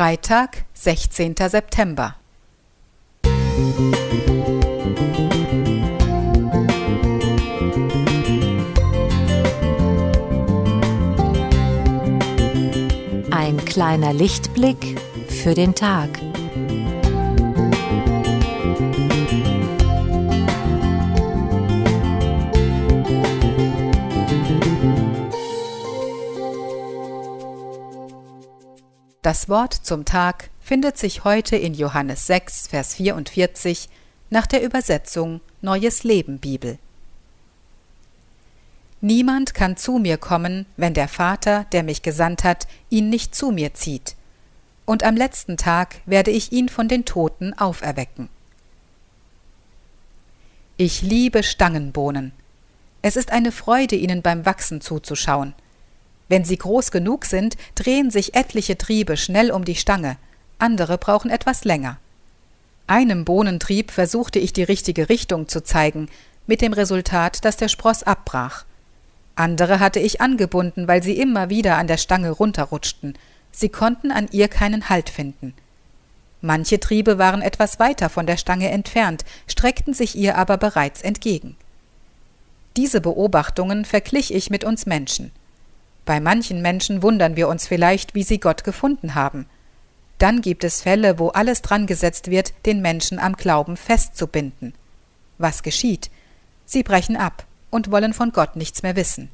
Freitag, 16. September. Ein kleiner Lichtblick für den Tag. Das Wort zum Tag findet sich heute in Johannes 6, Vers 44 nach der Übersetzung Neues Leben Bibel. Niemand kann zu mir kommen, wenn der Vater, der mich gesandt hat, ihn nicht zu mir zieht. Und am letzten Tag werde ich ihn von den Toten auferwecken. Ich liebe Stangenbohnen. Es ist eine Freude, ihnen beim Wachsen zuzuschauen. Wenn sie groß genug sind, drehen sich etliche Triebe schnell um die Stange, andere brauchen etwas länger. Einem Bohnentrieb versuchte ich die richtige Richtung zu zeigen, mit dem Resultat, dass der Spross abbrach. Andere hatte ich angebunden, weil sie immer wieder an der Stange runterrutschten. Sie konnten an ihr keinen Halt finden. Manche Triebe waren etwas weiter von der Stange entfernt, streckten sich ihr aber bereits entgegen. Diese Beobachtungen verglich ich mit uns Menschen. Bei manchen Menschen wundern wir uns vielleicht, wie sie Gott gefunden haben. Dann gibt es Fälle, wo alles dran gesetzt wird, den Menschen am Glauben festzubinden. Was geschieht? Sie brechen ab und wollen von Gott nichts mehr wissen.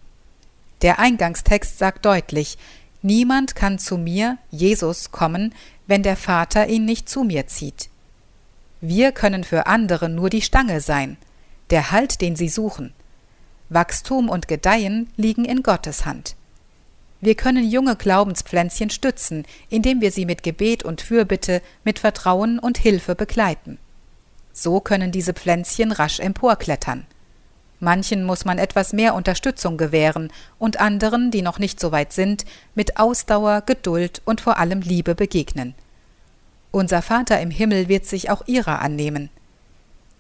Der Eingangstext sagt deutlich, niemand kann zu mir, Jesus, kommen, wenn der Vater ihn nicht zu mir zieht. Wir können für andere nur die Stange sein, der Halt, den sie suchen. Wachstum und Gedeihen liegen in Gottes Hand. Wir können junge Glaubenspflänzchen stützen, indem wir sie mit Gebet und Fürbitte, mit Vertrauen und Hilfe begleiten. So können diese Pflänzchen rasch emporklettern. Manchen muss man etwas mehr Unterstützung gewähren und anderen, die noch nicht so weit sind, mit Ausdauer, Geduld und vor allem Liebe begegnen. Unser Vater im Himmel wird sich auch ihrer annehmen.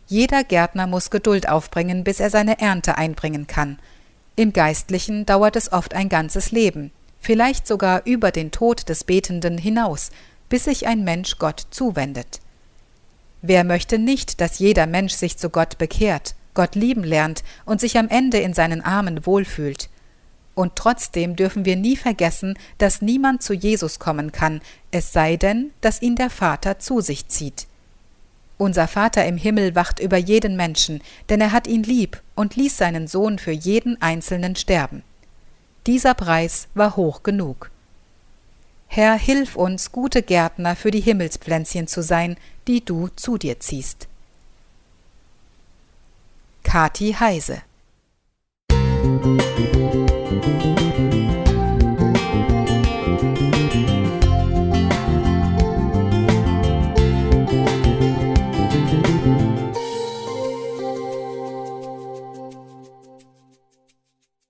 Jeder Gärtner muss Geduld aufbringen, bis er seine Ernte einbringen kann, im Geistlichen dauert es oft ein ganzes Leben, vielleicht sogar über den Tod des Betenden hinaus, bis sich ein Mensch Gott zuwendet. Wer möchte nicht, dass jeder Mensch sich zu Gott bekehrt, Gott lieben lernt und sich am Ende in seinen Armen wohlfühlt? Und trotzdem dürfen wir nie vergessen, dass niemand zu Jesus kommen kann, es sei denn, dass ihn der Vater zu sich zieht. Unser Vater im Himmel wacht über jeden Menschen, denn er hat ihn lieb und ließ seinen Sohn für jeden Einzelnen sterben. Dieser Preis war hoch genug. Herr, hilf uns, gute Gärtner für die Himmelspflänzchen zu sein, die du zu dir ziehst. Kati Heise